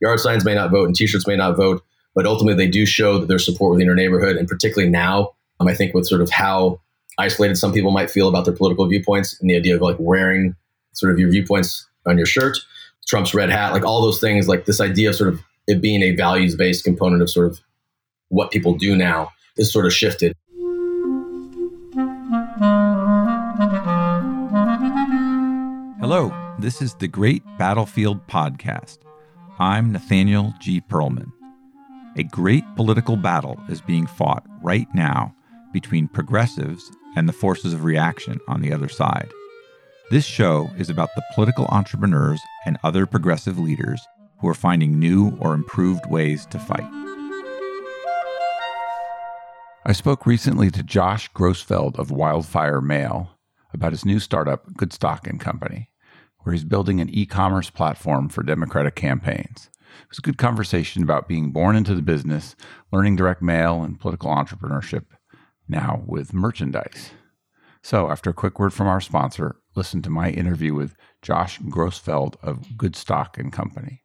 yard signs may not vote and t-shirts may not vote, but ultimately they do show that there's support within your neighborhood. And particularly now, um, I think with sort of how isolated some people might feel about their political viewpoints and the idea of like wearing sort of your viewpoints on your shirt, Trump's red hat, like all those things, like this idea of sort of it being a values based component of sort of what people do now is sort of shifted. Hello, this is the Great Battlefield Podcast. I'm Nathaniel G. Pearlman. A great political battle is being fought right now between progressives and the forces of reaction on the other side. This show is about the political entrepreneurs and other progressive leaders who are finding new or improved ways to fight. I spoke recently to Josh Grossfeld of Wildfire Mail about his new startup, Goodstock and Company, where he's building an e-commerce platform for Democratic campaigns. It was a good conversation about being born into the business, learning direct mail and political entrepreneurship, now with merchandise. So, after a quick word from our sponsor, listen to my interview with Josh Grossfeld of Goodstock and Company.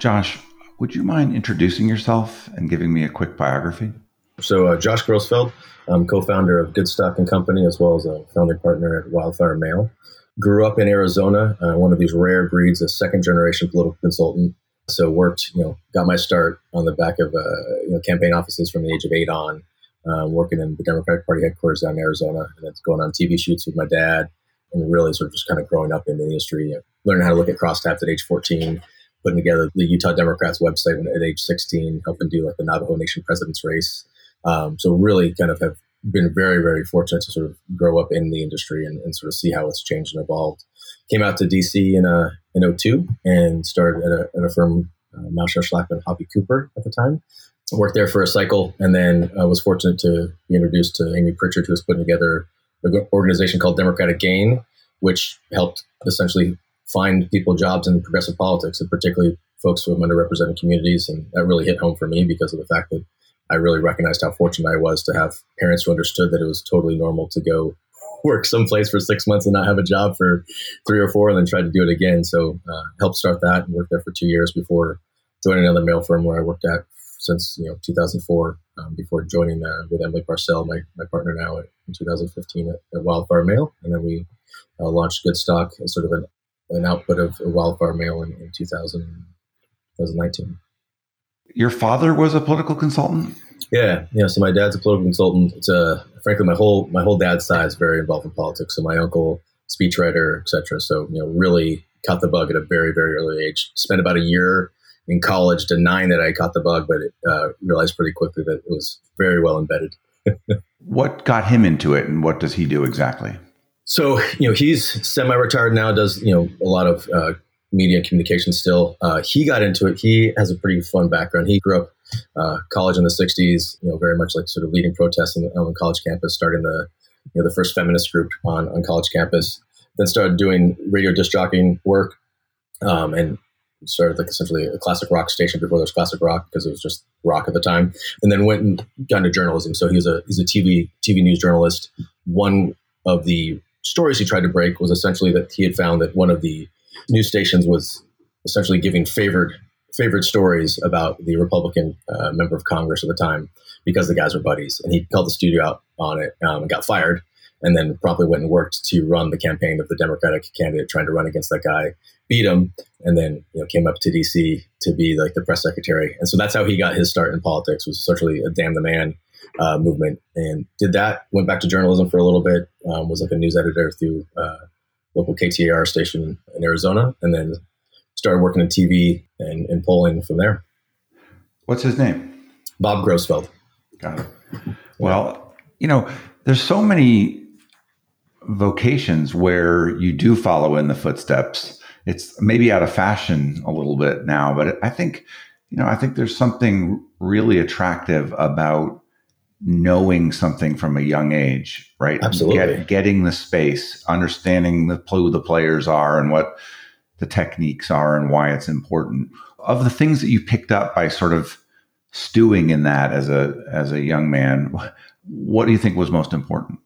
Josh, would you mind introducing yourself and giving me a quick biography? So, uh, Josh Grossfeld, I'm co-founder of Goodstock and Company, as well as a founding partner at Wildfire Mail. Grew up in Arizona, uh, one of these rare breeds, a second-generation political consultant. So, worked, you know, got my start on the back of, uh, you know, campaign offices from the age of eight on, um, working in the Democratic Party headquarters down in Arizona, and then going on TV shoots with my dad, and really sort of just kind of growing up in the industry, know, learning how to look at crosstabs at age 14 putting together the Utah Democrats website at age 16, helping do like the Navajo Nation president's race. Um, so really kind of have been very, very fortunate to sort of grow up in the industry and, and sort of see how it's changed and evolved. Came out to DC in a in 02 and started at a, at a firm, uh, Malchow Schlackman Hoppey Cooper at the time. Worked there for a cycle and then uh, was fortunate to be introduced to Amy Pritchard, who was putting together an organization called Democratic Gain, which helped essentially find people jobs in progressive politics, and particularly folks from underrepresented communities. And that really hit home for me because of the fact that I really recognized how fortunate I was to have parents who understood that it was totally normal to go work someplace for six months and not have a job for three or four and then try to do it again. So uh, helped start that and worked there for two years before joining another mail firm where I worked at since you know 2004 um, before joining uh, with Emily Parcell, my, my partner now in 2015 at, at Wildfire Mail. And then we uh, launched Goodstock as sort of an an output of a Wildfire Mail in, in 2000, 2019. Your father was a political consultant. Yeah, yeah. So my dad's a political consultant. It's a frankly my whole my whole dad's side is very involved in politics. So my uncle, speechwriter, etc. So you know, really caught the bug at a very very early age. Spent about a year in college denying that I caught the bug, but it, uh, realized pretty quickly that it was very well embedded. what got him into it, and what does he do exactly? So you know he's semi-retired now. Does you know a lot of uh, media communication still. Uh, he got into it. He has a pretty fun background. He grew up uh, college in the '60s. You know, very much like sort of leading protests on, on college campus, starting the you know the first feminist group on on college campus. Then started doing radio disc jockeying work, um, and started like essentially a classic rock station before there was classic rock because it was just rock at the time. And then went and got into journalism. So he's a he's a TV TV news journalist. One of the stories he tried to break was essentially that he had found that one of the news stations was essentially giving favored favored stories about the Republican uh, member of Congress at the time because the guys were buddies, and he called the studio out on it um, and got fired, and then promptly went and worked to run the campaign of the Democratic candidate trying to run against that guy, beat him, and then you know came up to DC to be like the press secretary, and so that's how he got his start in politics was essentially a damn the man uh, movement and did that. Went back to journalism for a little bit. Um, was like a news editor through uh, local KTAR station in Arizona, and then started working in TV and, and polling from there. What's his name? Bob Grossfeld. Got it. Well, you know, there's so many vocations where you do follow in the footsteps. It's maybe out of fashion a little bit now, but I think, you know, I think there's something really attractive about knowing something from a young age, right? Absolutely. Get, getting the space, understanding the, who the players are and what the techniques are and why it's important. Of the things that you picked up by sort of stewing in that as a as a young man, what do you think was most important?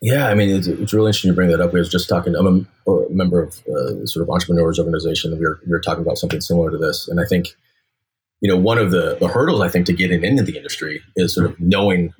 Yeah, I mean, it's, it's really interesting to bring that up. We was just talking. I'm a, a member of uh, sort of entrepreneurs organization. And we were, we were talking about something similar to this, and I think, you know, one of the, the hurdles I think to getting into the industry is sort of knowing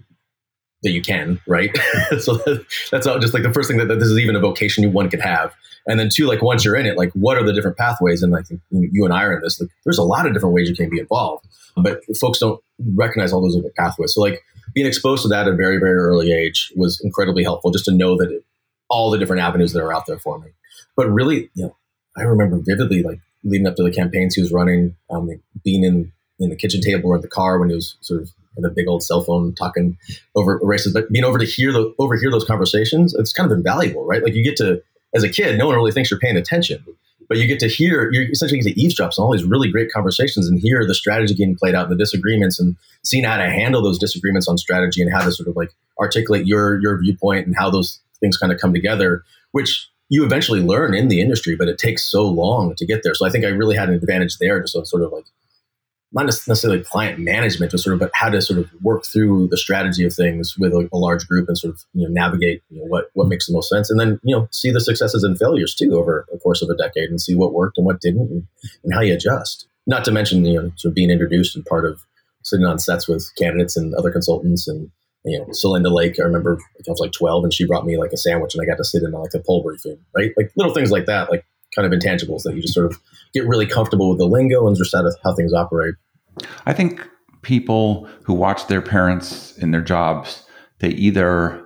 that you can, right? so that, that's just like the first thing that, that, this is even a vocation you one could have, and then two, like once you're in it, like what are the different pathways? And I think you and I are in this. Like, there's a lot of different ways you can be involved, but folks don't recognize all those different pathways. So like being exposed to that at a very, very early age was incredibly helpful just to know that it, all the different avenues that are out there for me. But really, you know, I remember vividly, like leading up to the campaigns he was running, um, being in, in the kitchen table or in the car when he was sort of in a big old cell phone talking over races, but being over to hear the, overhear those conversations, it's kind of invaluable, right? Like you get to, as a kid, no one really thinks you're paying attention but you get to hear you're essentially get to eavesdrop on all these really great conversations and hear the strategy getting played out and the disagreements and seeing how to handle those disagreements on strategy and how to sort of like articulate your your viewpoint and how those things kind of come together which you eventually learn in the industry but it takes so long to get there so i think i really had an advantage there just sort of like not necessarily client management, but sort of but how to sort of work through the strategy of things with a, a, large group and sort of you know navigate you know, what what makes the most sense, and then you know see the successes and failures too over the course of a decade and see what worked and what didn't, and, and how you adjust. Not to mention you know sort of being introduced and part of sitting on sets with candidates and other consultants and you know, Celinda Lake, I remember I was like 12 and she brought me like a sandwich and I got to sit in like a poll briefing, right? Like little things like that, like kind of intangibles that you just sort of get really comfortable with the lingo and just how, how things operate. I think people who watch their parents in their jobs, they either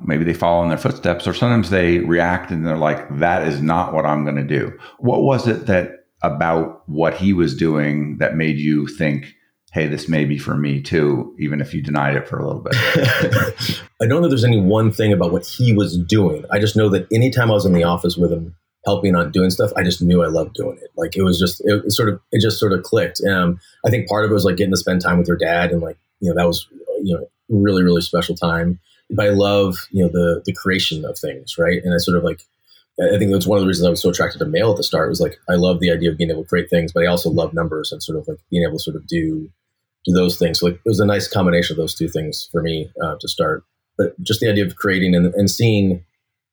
maybe they follow in their footsteps or sometimes they react and they're like, that is not what I'm going to do. What was it that about what he was doing that made you think, hey, this may be for me too, even if you denied it for a little bit? I don't know there's any one thing about what he was doing. I just know that anytime I was in the office with him, helping on doing stuff, I just knew I loved doing it. Like it was just, it, sort of, it just sort of clicked. Um, I think part of it was like getting to spend time with your dad, and like you know that was you know really really special time. But I love you know the the creation of things, right? And I sort of like, I think that's one of the reasons I was so attracted to mail at the start. Was like I love the idea of being able to create things, but I also love numbers and sort of like being able to sort of do do those things. So like it was a nice combination of those two things for me uh, to start. But just the idea of creating and, and seeing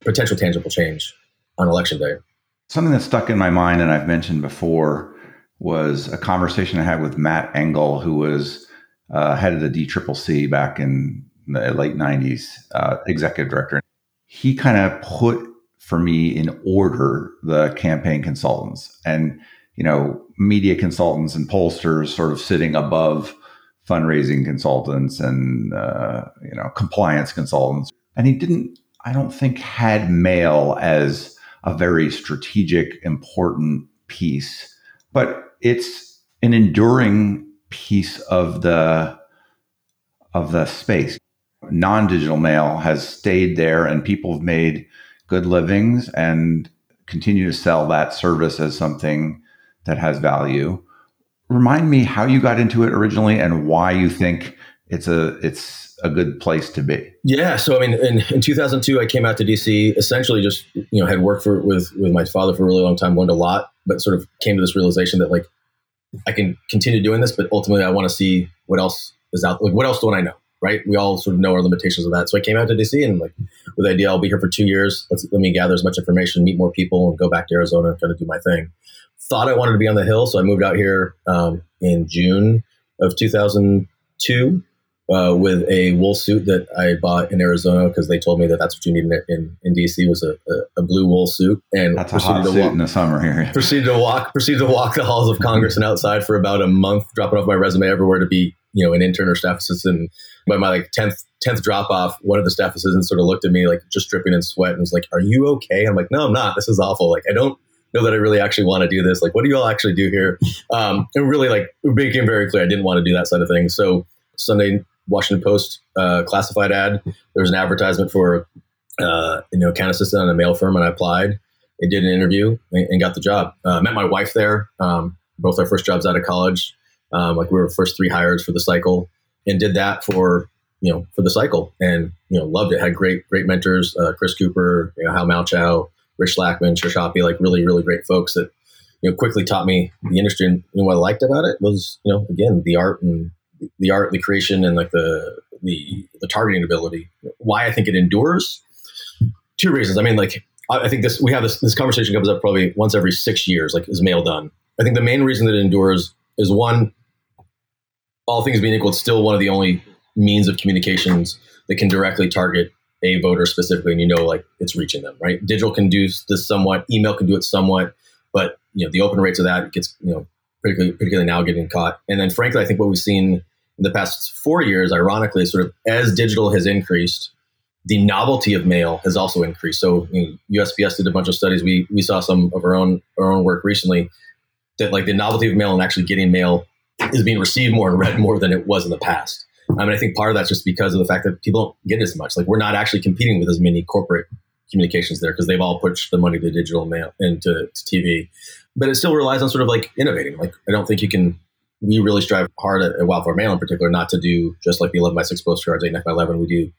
potential tangible change on election day. Something that stuck in my mind, and I've mentioned before, was a conversation I had with Matt Angle, who was uh, head of the DCCC back in the late 90s, uh, executive director. He kind of put for me in order the campaign consultants and, you know, media consultants and pollsters sort of sitting above fundraising consultants and, uh, you know, compliance consultants. And he didn't, I don't think, had mail as a very strategic, important piece, but it's an enduring piece of the of the space. Non-digital mail has stayed there, and people have made good livings and continue to sell that service as something that has value. Remind me how you got into it originally and why you think it's a it's a good place to be. Yeah. So I mean, in, in 2002, I came out to DC. Essentially, just you know, had worked for with with my father for a really long time, learned a lot, but sort of came to this realization that like I can continue doing this, but ultimately, I want to see what else is out. Like, what else do I know? Right? We all sort of know our limitations of that. So I came out to DC and like with the idea, I'll be here for two years. Let's let me gather as much information, meet more people, and go back to Arizona and kind of do my thing. Thought I wanted to be on the hill, so I moved out here um, in June of 2002 uh, with a wool suit that I bought in Arizona because they told me that that's what you need in, in, in DC was a, a, a, blue wool suit. And that's a hot suit walk, in the summer here. proceeded to walk, proceeded to walk the halls of Congress and outside for about a month, dropping off my resume everywhere to be, you know, an intern or staff assistant. By my like tenth tenth drop off, one of the staff assistants sort of looked at me like just dripping in sweat and was like, "Are you okay?" I'm like, "No, I'm not. This is awful. Like, I don't." know that I really actually want to do this. Like, what do you all actually do here? Um, it really like it became very clear I didn't want to do that side of things. So Sunday Washington Post uh, classified ad. There was an advertisement for uh, you know account assistant on a mail firm, and I applied. I did an interview and, and got the job. Uh, met my wife there. Um, both our first jobs out of college. Um, like we were first three hires for the cycle, and did that for you know for the cycle, and you know loved it. Had great great mentors, uh, Chris Cooper, you know, Hal Malchow, Rich Schlackman, Trish Hoppey, like really really great folks that you know quickly taught me the industry. And you know, what I liked about it was you know again the art and the art, the creation, and like the the the targeting ability. Why I think it endures. Two reasons. I mean, like I think this we have this this conversation comes up probably once every six years. Like is mail done? I think the main reason that it endures is one, all things being equal, it's still one of the only means of communications that can directly target a voter specifically, and you know, like it's reaching them, right? Digital can do this somewhat, email can do it somewhat, but you know, the open rates of that gets, you know, particularly, particularly now getting caught. And then, frankly, I think what we've seen in the past four years, ironically, sort of as digital has increased, the novelty of mail has also increased. So, you know, USPS did a bunch of studies. We we saw some of our own our own work recently that like the novelty of mail and actually getting mail is being received more and read more than it was in the past. I mean, I think part of that's just because of the fact that people don't get as much. Like we're not actually competing with as many corporate communications there because they've all pushed the money to digital mail and to, to, TV. But it still relies on sort of like innovating. Like I don't think you can. We really strive hard at, at Wildfire Mail in particular not to do just like the 11 by 6 postcards, 8 by 11. We do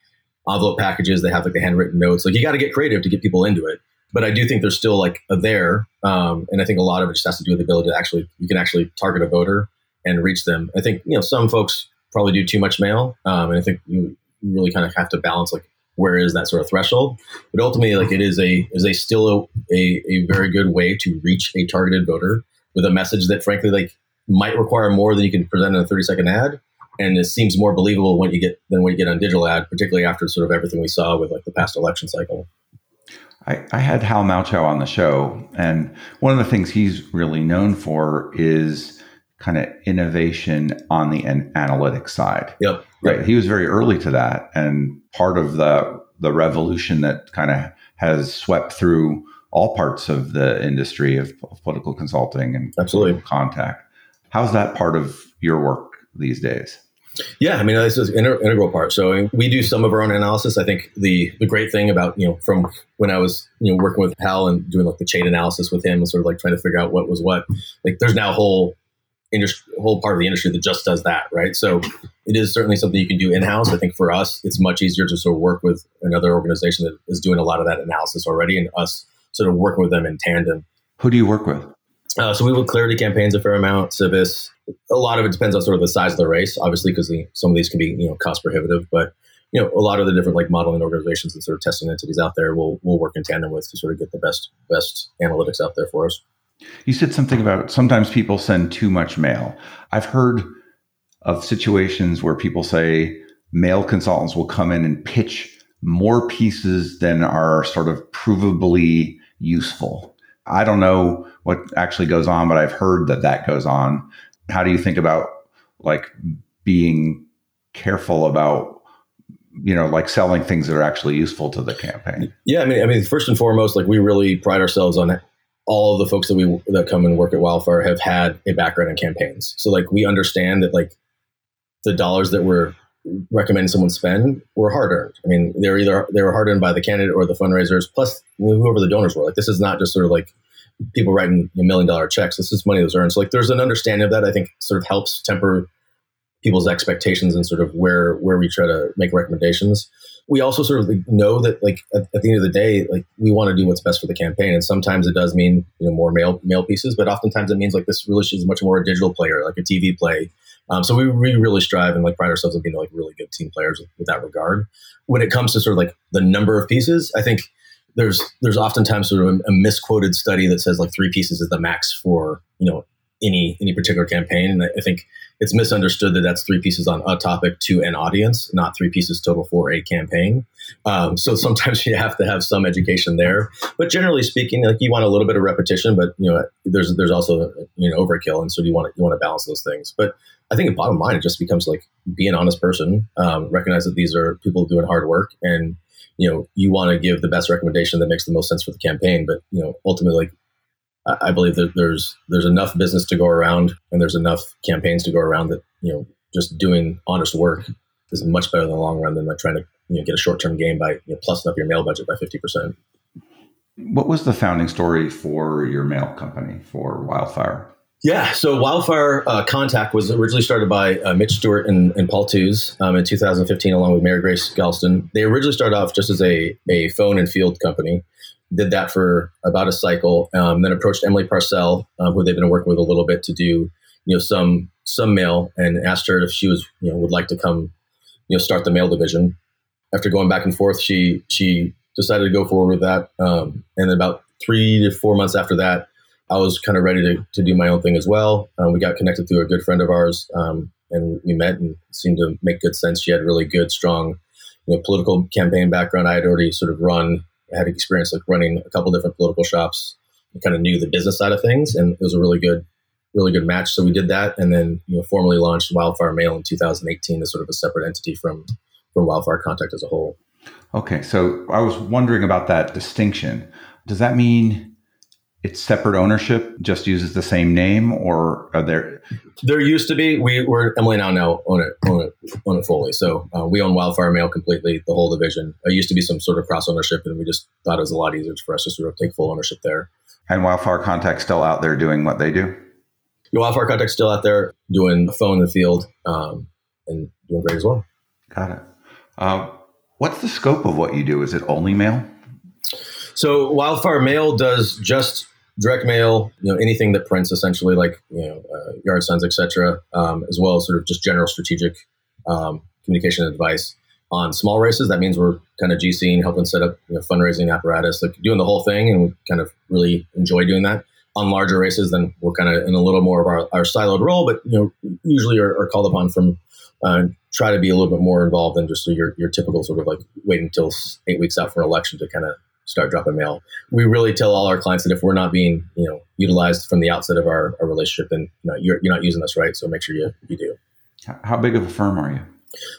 envelope packages. They have like the handwritten notes. Like you got to get creative to get people into it but I do think there's still like a there, um, and I think a lot of it just has to do with the ability to actually you can actually target a voter and reach them. I think you know some folks probably do too much mail, um, and I think you really kind of have to balance like where is that sort of threshold. But ultimately, like it is a is a still a, a, a very good way to reach a targeted voter with a message that frankly like might require more than you can present in a 30 second ad and it seems more believable when you get than when you get on digital ad, particularly after sort of everything we saw with like the past election cycle. I, I had Hal Malchow on the show, and one of the things he's really known for is kind of innovation on the an- analytics side. Yep. Right. He was very early to that, and part of the the revolution that kind of has swept through all parts of the industry of, of political consulting and absolutely contact. How's that part of your work these days? Yeah, I mean, this is an integral part. So we do some of our own analysis. I think the the great thing about you know from when I was you know working with Hal and doing like the CHAID analysis with him and sort of like trying to figure out what was what. Like, there's now a whole industry, whole part of the industry that just does that, right? So it is certainly something you can do in house. I think for us, it's much easier to sort of work with another organization that is doing a lot of that analysis already, and us sort of working with them in tandem. Who do you work with? Uh, so we work Clarity campaigns a fair amount, Civis, a lot of it depends on sort of the size of the race, obviously, because some of these can be you know cost prohibitive. But you know, a lot of the different like modeling organizations and sort of testing entities out there will will work in tandem with to sort of get the best best analytics out there for us. You said something about sometimes people send too much mail. I've heard of situations where people say mail consultants will come in and pitch more pieces than are sort of provably useful. I don't know what actually goes on, but I've heard that that goes on how do you think about like being careful about you know like selling things that are actually useful to the campaign yeah i mean i mean first and foremost like we really pride ourselves on all of the folks that we that come and work at wildfire have had a background in campaigns so like we understand that like the dollars that we're recommending someone spend were hard earned i mean they're either they were hard earned by the candidate or the fundraisers plus whoever the donors were like this is not just sort of like people writing million dollar checks. This is money that's earned. So like there's an understanding of that. I think sort of helps temper people's expectations and sort of where where we try to make recommendations. We also sort of know that like at, at the end of the day, like we want to do what's best for the campaign, and sometimes it does mean you know more mail mail pieces, but oftentimes it means like this really is much more a digital player, like a TV play. Um, so we, we really strive and like pride ourselves on being like really good team players with, with that regard. When it comes to sort of like the number of pieces, I think there's there's oftentimes sort of a, a, misquoted study that says like three pieces is the max for you know any any particular campaign, and I think it's misunderstood that that's three pieces on a topic to an audience, not three pieces total for a campaign. Um, so sometimes you have to have some education there, but generally speaking, like you want a little bit of repetition, but you know there's there's also you know overkill, and so you want to, you want to balance those things. But I think bottom line, it just becomes like be an honest person, um, recognize that these are people doing hard work, and you know you want to give the best recommendation that makes the most sense for the campaign but you know ultimately I, believe that there's there's enough business to go around and there's enough campaigns to go around that you know just doing honest work is much better in the long run than like trying to you know get a short term gain by you know, plussing up your mail budget by fifty percent. What was the founding story for your mail company for Wildfire? Yeah, so Wildfire uh, Contact was originally started by uh, Mitch Stewart and, and Paul Tewes um, in 2015, along with Mary Grace Galston. They originally started off just as a, a phone and field company. Did that for about a cycle, um, then approached Emily Parcell, um, who they've been working with a little bit to do, you know, some some mail, and asked her if she was, you know, would like to come, you know, start the mail division. After going back and forth, she she decided to go forward with that, um, and about three to four months after that, I was kind of ready to, to do my own thing as well. Um, we got connected through a good friend of ours, um, and we met and seemed to make good sense. She had really good, strong, you know, political campaign background. I had already sort of run, had experience like running a couple different political shops. I kind of knew the business side of things, and it was a really good, really good match. So we did that, and then you know, formally launched Wildfire Mail in 2018 as sort of a separate entity from from Wildfire Contact as a whole. Okay, so I was wondering about that distinction. Does that mean it's separate ownership, just uses the same name, or are there? There used to be. We were Emily now now own it own it own it fully. So uh, we own Wildfire Mail completely, the whole division. it used to be some sort of cross ownership, and we just thought it was a lot easier for us to sort of take full ownership there. And Wildfire Contact still out there doing what they do. Your Wildfire Contact still out there doing phone in the field um, and doing great as well. Got it. Uh, what's the scope of what you do? Is it only mail? So Wildfire Mail does just direct mail, you know, anything that prints essentially, like you know, uh, yard signs, etc., um, as well as sort of just general strategic um, communication advice on small races. That means we're kind of GCing, helping set up you know, fundraising apparatus, like doing the whole thing, and we kind of really enjoy doing that. On larger races, then we're kind of in a little more of our, our siloed role, but you know, usually are, are called upon from uh, try to be a little bit more involved than just your your typical sort of like waiting until eight weeks out for an election to kind of start dropping mail. We really tell all our clients that if we're not being, you know, utilized from the outset of our, our relationship, then you know, you're, you're not using us right. So make sure you, you do. How big of a firm are you?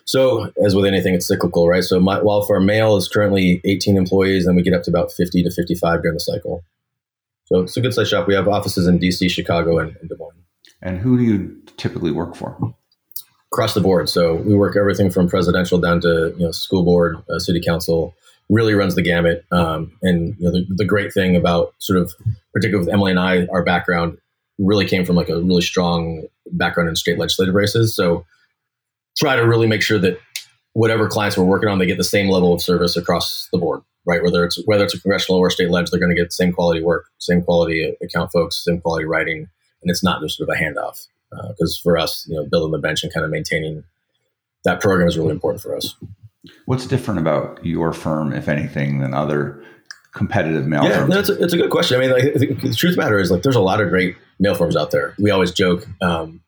So as with anything, it's cyclical, right? So my, Wildfire Mail is currently 18 employees, and we get up to about 50 to 55 during the cycle. So it's a good size shop. We have offices in DC, Chicago, and, and Des Moines. And who do you typically work for? Across the board. So we work everything from presidential down to you know school board, uh, city council, really runs the gamut. Um, and you know, the, the great thing about sort of, particularly with Emily and I, our background really came from like a really strong background in state legislative races. So try to really make sure that whatever clients we're working on, they get the same level of service across the board, right? Whether it's whether it's a congressional or state ledge, they're going to get the same quality work, same quality account folks, same quality writing, and it's not just sort of a handoff. Because uh, for us, you know, building the bench and kind of maintaining that program is really important for us. What's different about your firm, if anything, than other competitive mail yeah, firms? Yeah, it's, it's a good question. I mean, like, the truth matter is like there's a lot of great mail firms out there. We always joke. Um,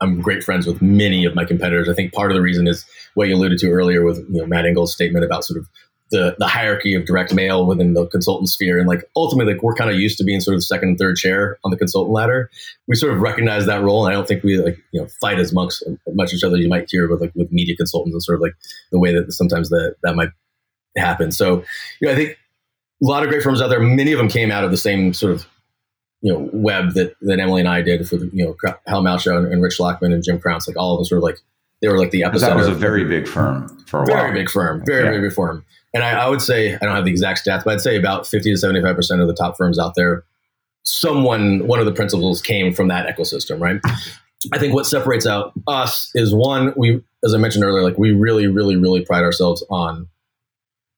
I'm great friends with many of my competitors. I think part of the reason is what you alluded to earlier with you know Matt Angle's statement about sort of the the hierarchy of direct mail within the consultant sphere, and like ultimately, like we're kind of used to being sort of second and third chair on the consultant ladder. We sort of recognize that role, and I don't think we like you know fight as much much each other as you might hear with like with media consultants and sort of like the way that sometimes that that might happen. So, you know, I think a lot of great firms out there. Many of them came out of the same sort of you know web that that Emily and I did for the you know Hal Malchow and, and Rich Schlackman and Jim Crounse, like all of them sort of like they were like the epicenter. That was a very big firm for a very while. Very big firm. Very, yeah. very big firm. And I, I, would say, I don't have the exact stats, but I'd say about 50 to 75% of the top firms out there, someone, one of the principals came from that ecosystem, right? I think what separates out us is one, we, as I mentioned earlier, like we really, really, really pride ourselves on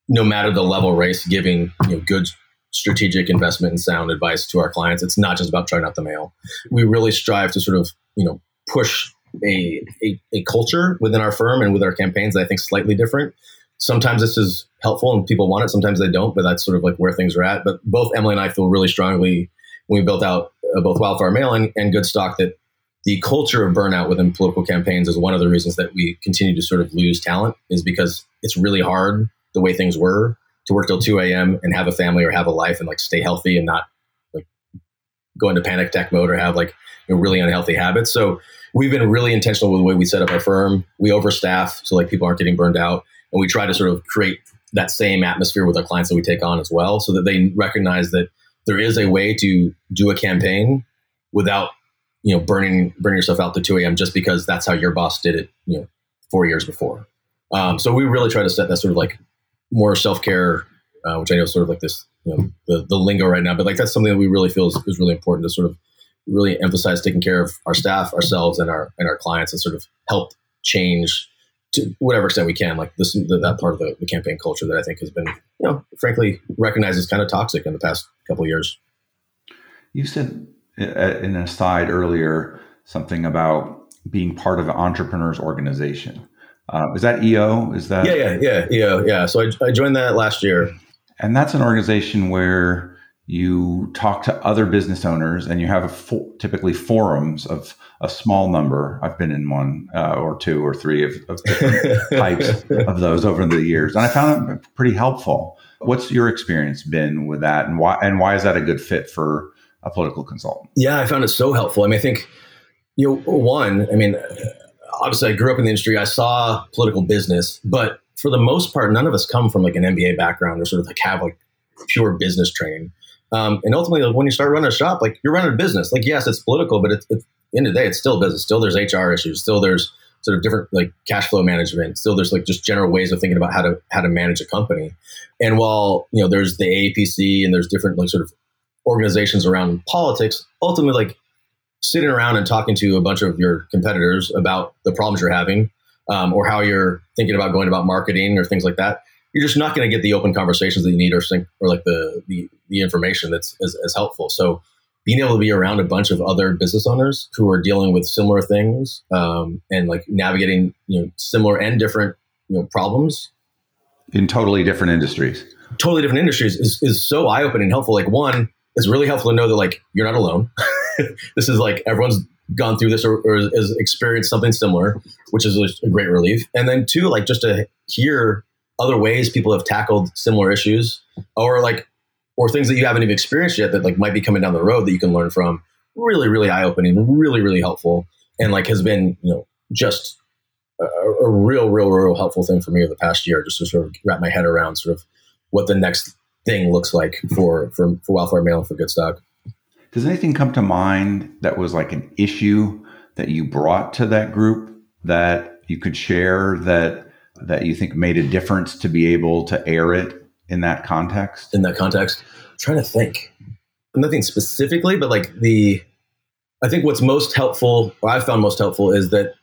no matter the level race, giving you know, good strategic investment and sound advice to our clients. It's not just about trying out the mail. We really strive to sort of, you know, push a, a, a culture within our firm and with our campaigns that I think slightly different sometimes this is helpful and people want it, sometimes they don't, but that's sort of like where things are at. But both Emily and I feel really strongly when we built out uh, both Wildfire Mail and, and Goodstock that the culture of burnout within political campaigns is one of the reasons that we continue to sort of lose talent is because it's really hard the way things were to work till 2 a.m. and have a family or have a life and like stay healthy and not like go into panic attack mode or have like you know, really unhealthy habits. So we've been really intentional with the way we set up our firm. We overstaff so like people aren't getting burned out and we try to sort of create that same atmosphere with our clients that we take on as well so that they recognize that there is a way to do a campaign without you know burning burning yourself out to 2 a.m just because that's how your boss did it you know four years before. Um, so we really try to set that sort of like more self care, uh, which I know is sort of like this, you know, the, the lingo right now, but like that's something that we really feel is, is really important to sort of really emphasize taking care of our staff, ourselves, and our and our clients, and sort of help change to whatever extent we can, like this the, that part of the, the, campaign culture that I think has been, you know, frankly recognized as kind of toxic in the past couple years. You said uh, in an aside earlier something about being part of an entrepreneurs organization. Uh, is that EO? Is that yeah, yeah, yeah, EO, yeah. So I, I joined that last year, and that's an organization where you talk to other business owners and you have typically forums of a small number. I've been in one uh, or two or three of, of different types of those over the years and i found it pretty helpful. What's your experience been with that and why and why is that a good fit for a political consultant? Yeah i found it so helpful. I mean i think you know one i mean obviously i grew up in the industry. I saw political business but for the most part none of us come from like an mba background or sort of like have like pure business training. Um, and ultimately, like, when you start running a shop, like you're running a business. Like yes, it's political, but it's, it's, end of the day, it's still business. Still, there's HR issues. Still, there's sort of different like cash flow management. Still, there's like just general ways of thinking about how to how to manage a company. And while you know there's the AAPC and there's different like sort of organizations around politics, ultimately, like sitting around and talking to a bunch of your competitors about the problems you're having um, or how you're thinking about going about marketing or things like that you're just not going to get the open conversations that you need or or like the, the, the information that's as, as helpful. So being able to be around a bunch of other business owners who are dealing with similar things um, and like navigating you know similar and different you know problems. In totally different industries. Totally different industries is, is so eye-opening and helpful. Like one it's really helpful to know that like you're not alone. This is like everyone's gone through this or, or has experienced something similar which is a great relief. And then two like just to hear other ways people have tackled similar issues or like or things that you haven't even experienced yet that like might be coming down the road that you can learn from. Really really eye-opening really really helpful and like has been you know just a, a real real real helpful thing for me over the past year just to sort of wrap my head around sort of what the next thing looks like for for, for wildfire mail and for Goodstock does anything come to mind that was like an issue that you brought to that group that you could share that that you think made a difference to be able to air it in that context? In that context, I'm trying to think. Nothing specifically, but like the, I think what's most helpful, or I've found most helpful, is that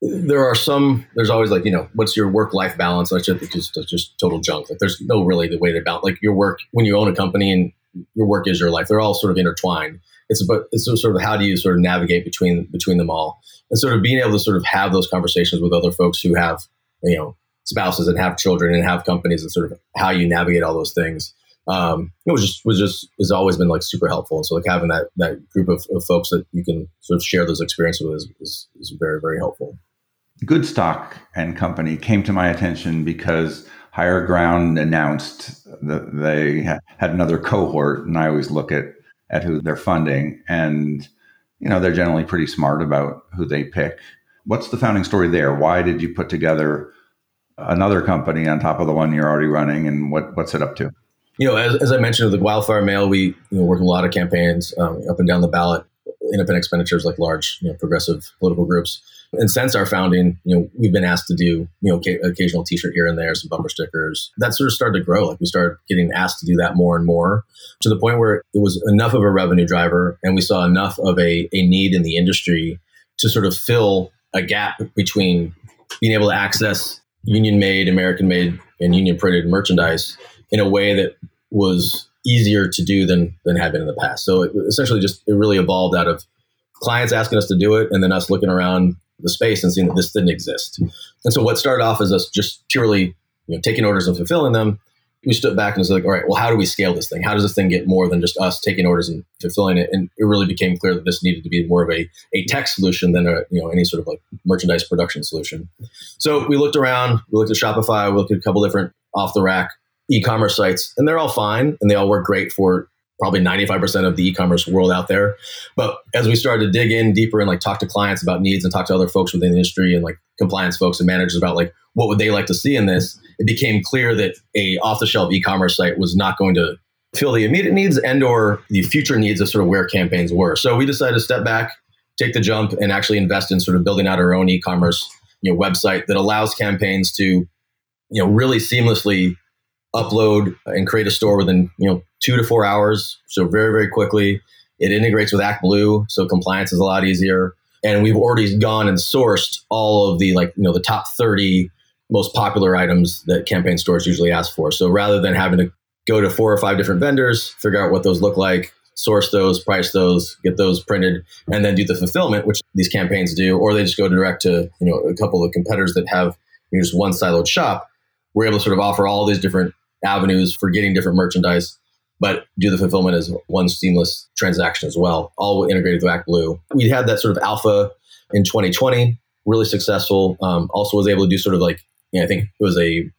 there are some. There's always like you know, what's your work life balance? Is just, just total junk. Like there's no really the way to balance. Like your work when you own a company and your work is your life. They're all sort of intertwined. It's but it's sort of how do you sort of navigate between between them all, and sort of being able to sort of have those conversations with other folks who have you know spouses and have children and have companies and sort of how you navigate all those things. Um, it was just was just has always been like super helpful. And so like having that that group of, of folks that you can sort of share those experiences with is, is, is very very helpful. Goodstock and company came to my attention because higher ground announced that they had another cohort and i always look at at who they're funding. And you know they're generally pretty smart about who they pick. What's the founding story there? Why did you put together another company on top of the one you're already running, and what what's it up to? You know, as, as I mentioned with the Wildfire Mail, we you know, work a lot of campaigns um, up and down the ballot, independent expenditures like large, you know, progressive political groups. And since our founding, you know, we've been asked to do, you know, occasional T-shirt here and there, some bumper stickers. That sort of started to grow. Like we started getting asked to do that more and more, to the point where it was enough of a revenue driver, and we saw enough of a, a need in the industry to sort of fill a gap between being able to access union made, American made, and union printed merchandise in a way that was easier to do than than had been in the past. So it essentially just it really evolved out of clients asking us to do it and then us looking around the space and seeing that this didn't exist. And so what started off as us just purely you know taking orders and fulfilling them we stood back and was like, all right, well, how do we scale this thing? How does this thing get more than just us taking orders and fulfilling it? And it really became clear that this needed to be more of a, a tech solution than a, you know, any sort of like merchandise production solution. So we looked around, we looked at Shopify, we looked at a couple different off the rack e-commerce sites and they're all fine and they all work great for probably 95% of the e-commerce world out there. But as we started to dig in deeper and like talk to clients about needs and talk to other folks within the industry and like compliance folks and managers about like what would they like to see in this, it became clear that a off-the-shelf e-commerce site was not going to fill the immediate needs and or the future needs of sort of where campaigns were. So we decided to step back, take the jump and actually invest in sort of building out our own e-commerce you know website that allows campaigns to you know really seamlessly upload and create a store within you know two to four hours. So very very quickly. It integrates with actblue so compliance is a lot easier. And we've already gone and sourced all of the like you know the top 30 most popular items that campaign stores usually ask for. So rather than having to go to four or five different vendors figure out what those look like source those price those get those printed and then do the fulfillment which these campaigns do or they just go direct to you know a couple of competitors that have you know, just one siloed shop we're able to sort of offer all these different avenues for getting different merchandise but do the fulfillment as one seamless transaction as well, all integrated with ActBlue. We had that sort of alpha in 2020, really successful. Um, also was able to do sort of like, you know, I think it was a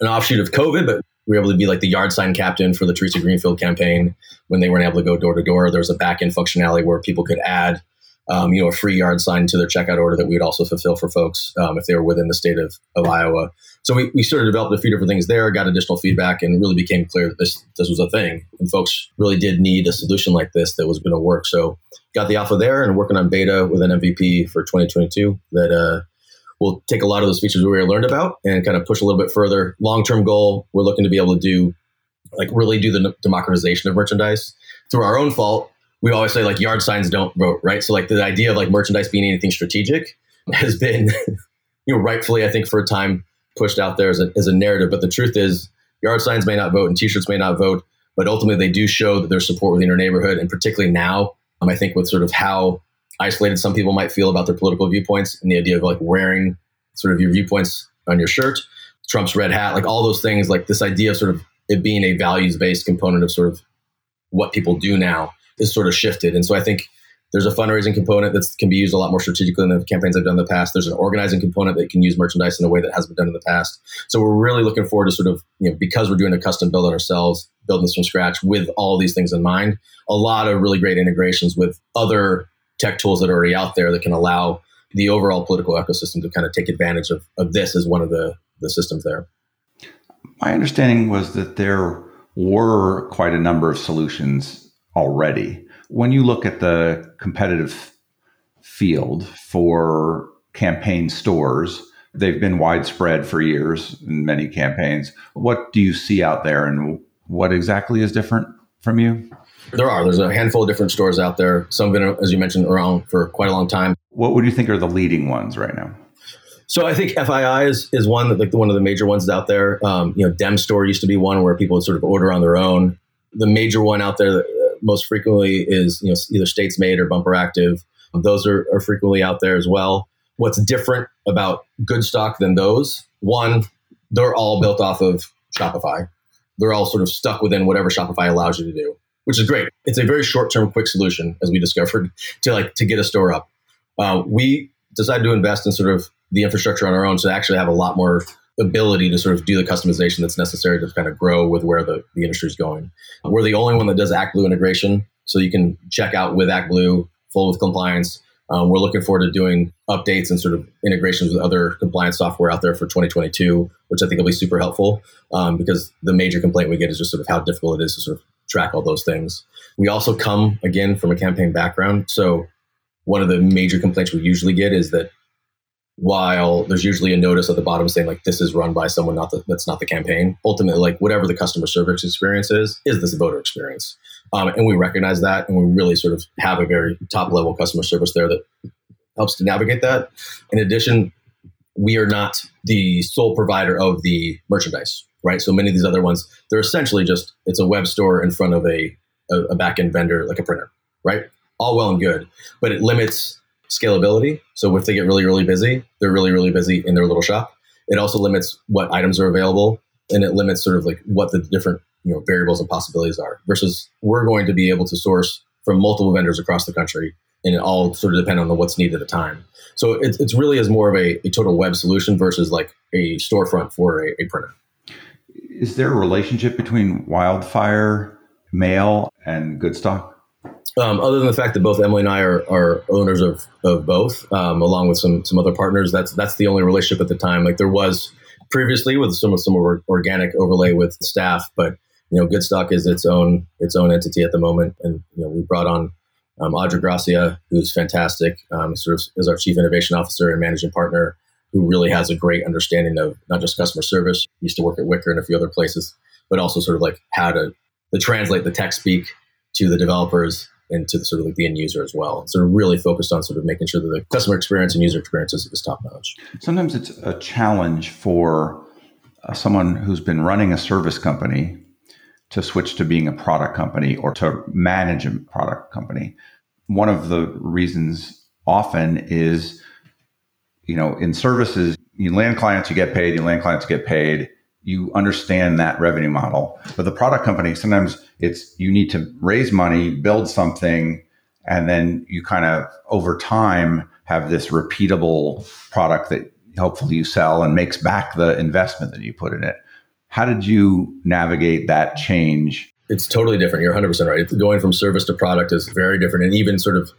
an offshoot of COVID, but we were able to be like the yard sign captain for the Theresa Greenfield campaign when they weren't able to go door to door. There was a back end functionality where people could add um, you know, a free yard sign to their checkout order that we would also fulfill for folks um, if they were within the state of, of Iowa. So we, we sort of developed a few different things there, got additional feedback, and really became clear that this this was a thing, and folks really did need a solution like this that was going to work. So got the alpha there, and working on beta with an MVP for 2022 that uh, will take a lot of those features we already learned about and kind of push a little bit further. Long term goal, we're looking to be able to do like really do the democratization of merchandise through our own fault we always say like yard signs don't vote, right? So like the idea of like merchandise being anything strategic has been, you know, rightfully I think for a time pushed out there as a, as a narrative. But the truth is, yard signs may not vote and T-shirts may not vote, but ultimately they do show that there's support within your neighborhood, and particularly now, um, I think with sort of how isolated some people might feel about their political viewpoints and the idea of like wearing sort of your viewpoints on your shirt, Trump's red hat, like all those things, like this idea of sort of it being a values based component of sort of what people do now is sort of shifted. And so I think there's a fundraising component that can be used a lot more strategically than the campaigns I've done in the past. There's an organizing component that can use merchandise in a way that hasn't been done in the past. So we're really looking forward to sort of, you know, because we're doing a custom build on ourselves, building this from scratch with all these things in mind, a lot of really great integrations with other tech tools that are already out there that can allow the overall political ecosystem to kind of take advantage of, of this as one of the, the systems there. My understanding was that there were quite a number of solutions already. When you look at the competitive field for campaign stores, they've been widespread for years in many campaigns. What do you see out there and what exactly is different from you? There are. There's a handful of different stores out there. Some have been, as you mentioned, around for quite a long time. What would you think are the leading ones right now? So I think FII is, is one that like one of the major ones out there. Um, you know, Dem Store used to be one where people would sort of order on their own. The major one out there most frequently is you know either StatesMade or BumperActive. Those are, are frequently out there as well. What's different about Goodstock than those? One, they're all built off of Shopify. They're all sort of stuck within whatever Shopify allows you to do, which is great. It's a very short term, quick solution, as we discovered, to like to get a store up. Uh, we decided to invest in sort of the infrastructure on our own to actually have a lot more ability to sort of do the customization that's necessary to kind of grow with where the, the industry is going. We're the only one that does ActBlue integration, so you can check out with ActBlue, full with compliance. Um, we're looking forward to doing updates and sort of integrations with other compliance software out there for 2022, which I think will be super helpful um, because the major complaint we get is just sort of how difficult it is to sort of track all those things. We also come again from a campaign background, so one of the major complaints we usually get is that while there's usually a notice at the bottom saying like this is run by someone not the, that's not the campaign. Ultimately like whatever the customer service experience is is this voter experience? Um, and we recognize that and we really sort of have a very top level customer service there that helps to navigate that. In addition we are not the sole provider of the merchandise right? So many of these other ones they're essentially just it's a web store in front of a, a, a back end vendor like a printer right? All well and good but it limits scalability. So if they get really, really busy, they're really, really busy in their little shop. It also limits what items are available and it limits sort of like what the different you know variables and possibilities are versus we're going to be able to source from multiple vendors across the country and it all sort of depend on the what's needed at the time. So it, it's really as more of a, a, total web solution versus like a storefront for a, a printer. Is there a relationship between wildfire mail and Goodstock? Um, other than the fact that both Emily and I are, are owners of, of both, um, along with some some other partners, that's that's the only relationship at the time. Like there was previously with some some organic overlay with staff, but you know, Goodstock is its own its own entity at the moment, and you know, we brought on um, Audra Gracia, who's fantastic, um, sort of as our chief innovation officer and managing partner, who really has a great understanding of not just customer service. Used to work at Wickr and a few other places, but also sort of like how to, to translate the tech speak to the developers and to the sort of like the end user as well. So really focused on sort of making sure that the customer experience and user experience is, is top notch. Sometimes it's a challenge for uh, someone who's been running a service company to switch to being a product company or to manage a product company. One of the reasons often is, you know, in services, you land clients, you get paid, you land clients, you get paid. You understand that revenue model. But the product company, sometimes it's you need to raise money, build something, and then you kind of over time have this repeatable product that hopefully you sell and makes back the investment that you put in it. How did you navigate that change? It's totally different. You're 100% right. Going from service to product is very different. And even sort of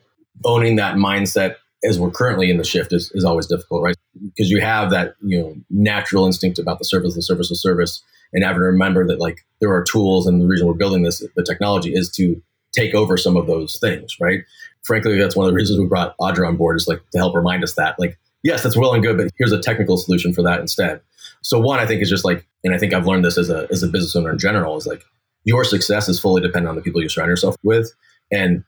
owning that mindset as we're currently in the shift is, is always difficult, right? Because you have that, you know, natural instinct about the service, the service, the service, and having to remember that like there are tools and the reason we're building this, the technology is to take over some of those things, right? Frankly, that's one of the reasons we brought Audra on board is like to help remind us that like, yes, that's well and good, but here's a technical solution for that instead. So one, I think is just like, and I think I've learned this as a, as a business owner in general is like your success is fully dependent on the people you surround yourself with. And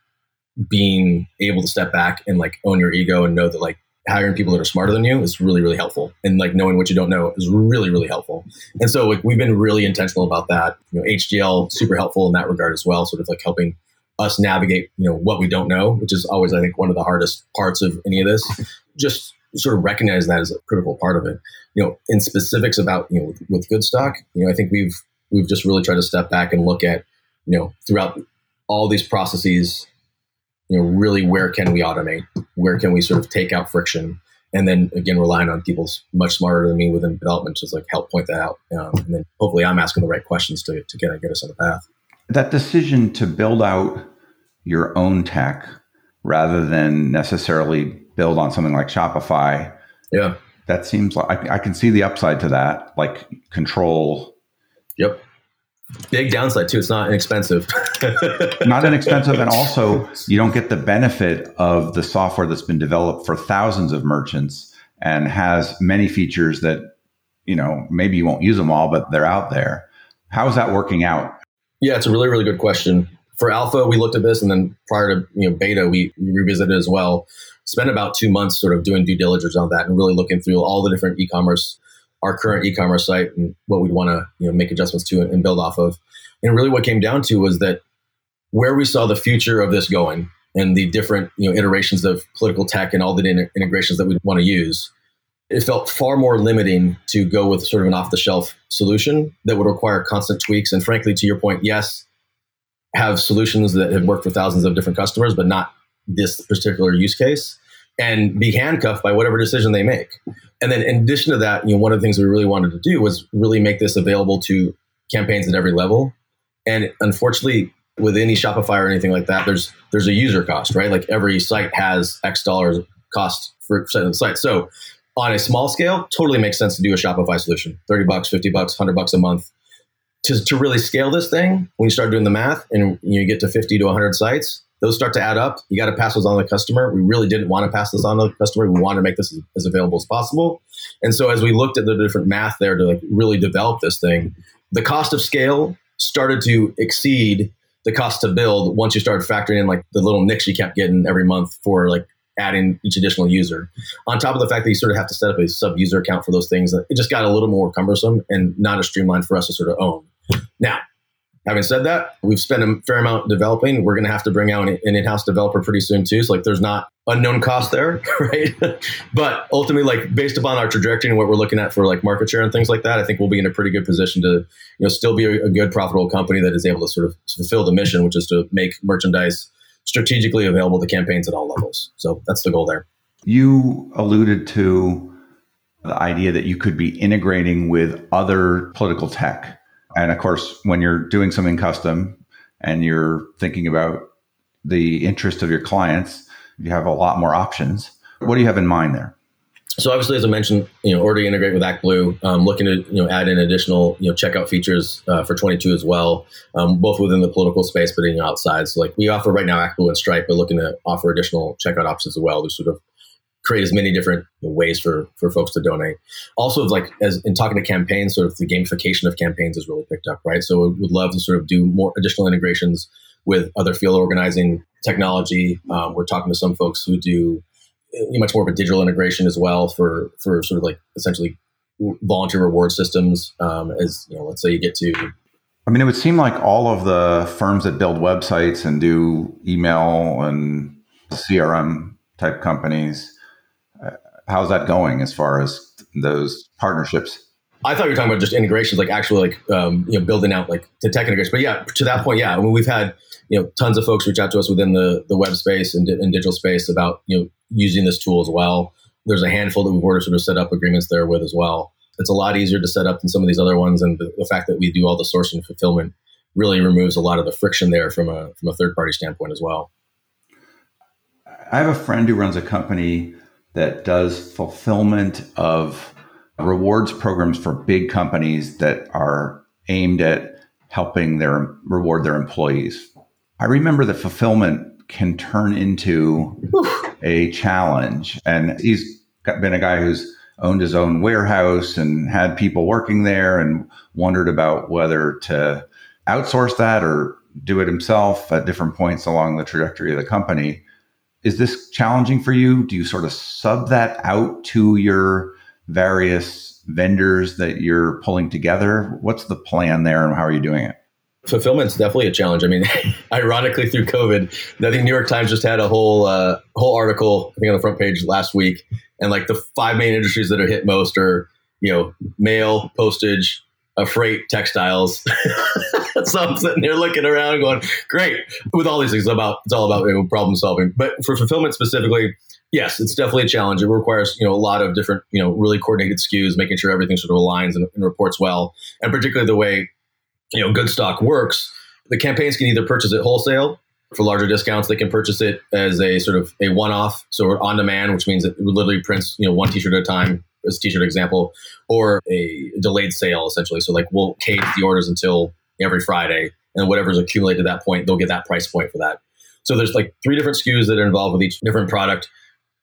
being able to step back and like own your ego and know that like hiring people that are smarter than you is really really helpful. And like knowing what you don't know is really really helpful. And so like we've been really intentional about that. You know hgl super helpful in that regard as well sort of like helping us navigate you know what we don't know which is always i think one of the hardest parts of any of this. Just sort of recognize that as a critical part of it. You know in specifics about you know with, with Goodstock you know i think we've we've just really tried to step back and look at you know throughout all these processes you know, really where can we automate? Where can we sort of take out friction? And then again, relying on people much smarter than me within development to like help point that out. Um, and then hopefully I'm asking the right questions to, to get, get us on the path. That decision to build out your own tech rather than necessarily build on something like Shopify. Yeah. That seems like I, I can see the upside to that, like control. Yep. Big downside too. It's not inexpensive. not inexpensive, and also you don't get the benefit of the software that's been developed for thousands of merchants and has many features that you know maybe you won't use them all, but they're out there. How is that working out? Yeah, it's a really really good question. For alpha, we looked at this, and then prior to you know beta, we, we revisited as well. Spent about two months sort of doing due diligence on that and really looking through all the different e-commerce our current e-commerce site and what we'd want to you know make adjustments to and build off of. And really, what came down to was that where we saw the future of this going and the different you know iterations of political tech and all the integrations that we'd want to use, it felt far more limiting to go with sort of an off-the-shelf solution that would require constant tweaks. And frankly, to your point, yes, have solutions that have worked for thousands of different customers, but not this particular use case and be handcuffed by whatever decision they make. And then in addition to that, you know, one of the things we really wanted to do was really make this available to campaigns at every level. And unfortunately, with any Shopify or anything like that, there's there's a user cost, right? Like every site has X dollars cost for setting the site. So on a small scale, totally makes sense to do a Shopify solution. 30 bucks, 50 bucks, 100 bucks a month. To, to really scale this thing, when you start doing the math and you get to 50 to 100 sites, those start to add up. You got to pass those on to the customer. We really didn't want to pass this on to the customer. We wanted to make this as, as, available as possible. And so as we looked at the different math there to like really develop this thing, the cost of scale started to exceed the cost to build once you started factoring in like the little nicks you kept getting every month for like adding each additional user. On top of the fact that you sort of have to set up a sub user account for those things, it just got a little more cumbersome and not as streamlined for us to sort of own. Now, Having said that, we've spent a fair amount developing. We're going to have to bring out an in-house developer pretty soon too. So like, there's not unknown cost there, right? but ultimately, like based upon our trajectory and what we're looking at for like market share and things like that, I think we'll be in a pretty good position to, you know, still be a, a good profitable company that is able to sort of fulfill the mission, which is to make merchandise strategically available to campaigns at all levels. So that's the goal there. You alluded to the idea that you could be integrating with other political tech and of course, when you're doing something custom and you're thinking about the interest of your clients, you have a lot more options. What do you have in mind there? So obviously, as I mentioned, you know, already integrate with ActBlue. Um, looking to you know add in additional you know checkout features uh, for 22 as well, um, both within the political space, but know, outside. So like we offer right now ActBlue and Stripe, but looking to offer additional checkout options as well to sort of create as many different ways for for folks to donate. Also, like as in talking to campaigns, sort of the gamification of campaigns has really picked up, right? So we would love to sort of do more additional integrations with other field organizing technology. Um, we're talking to some folks who do uh, much more of a digital integration as well for for sort of like essentially volunteer reward systems. Um, as you know, let's say you get to I mean, it would seem like all of the firms that build websites and do email and CRM type companies, how's that going as far as those partnerships? I thought you were talking about just integrations, like actually like um, you know building out like the tech integration. But yeah, to that point, yeah, I mean, we've had you know tons of folks reach out to us within the the web space and, and digital space about you know using this tool as well. There's a handful that we've already sort of set up agreements there with as well. It's a lot easier to set up than some of these other ones, and the, the fact that we do all the sourcing and fulfillment really removes a lot of the friction there from a from a third party standpoint as well. I have a friend who runs a company that does fulfillment of rewards programs for big companies that are aimed at helping their reward their employees. I remember that fulfillment can turn into a challenge, and he's been a guy who's owned his own warehouse and had people working there and wondered about whether to outsource that or do it himself at different points along the trajectory of the company. Is this challenging for you? Do you sort of sub that out to your various vendors that you're pulling together? What's the plan there and how are you doing it? fulfillment's definitely a challenge. I mean, ironically, through COVID, I think New York Times just had a whole uh, whole article, I think, on the front page last week, and like the five main industries that are hit most are you know mail, postage, uh, freight, textiles. so I'm sitting there looking around, going, "Great!" With all these things, it's about it's all about you know, problem solving. But for fulfillment specifically, yes, it's definitely a challenge. It requires you know a lot of different you know really coordinated SKUs, making sure everything sort of aligns and, and reports well, and particularly the way you know Goodstock works, the campaigns can either purchase it wholesale for larger discounts. They can purchase it as a sort of a one-off, so on demand, which means it literally prints you know one T-shirt at a time as a T-shirt example, or a delayed sale essentially. So like we'll cage the orders until every Friday, and whatever's accumulated at that point, they'll get that price point for that. So there's like three different SKUs that are involved with each different product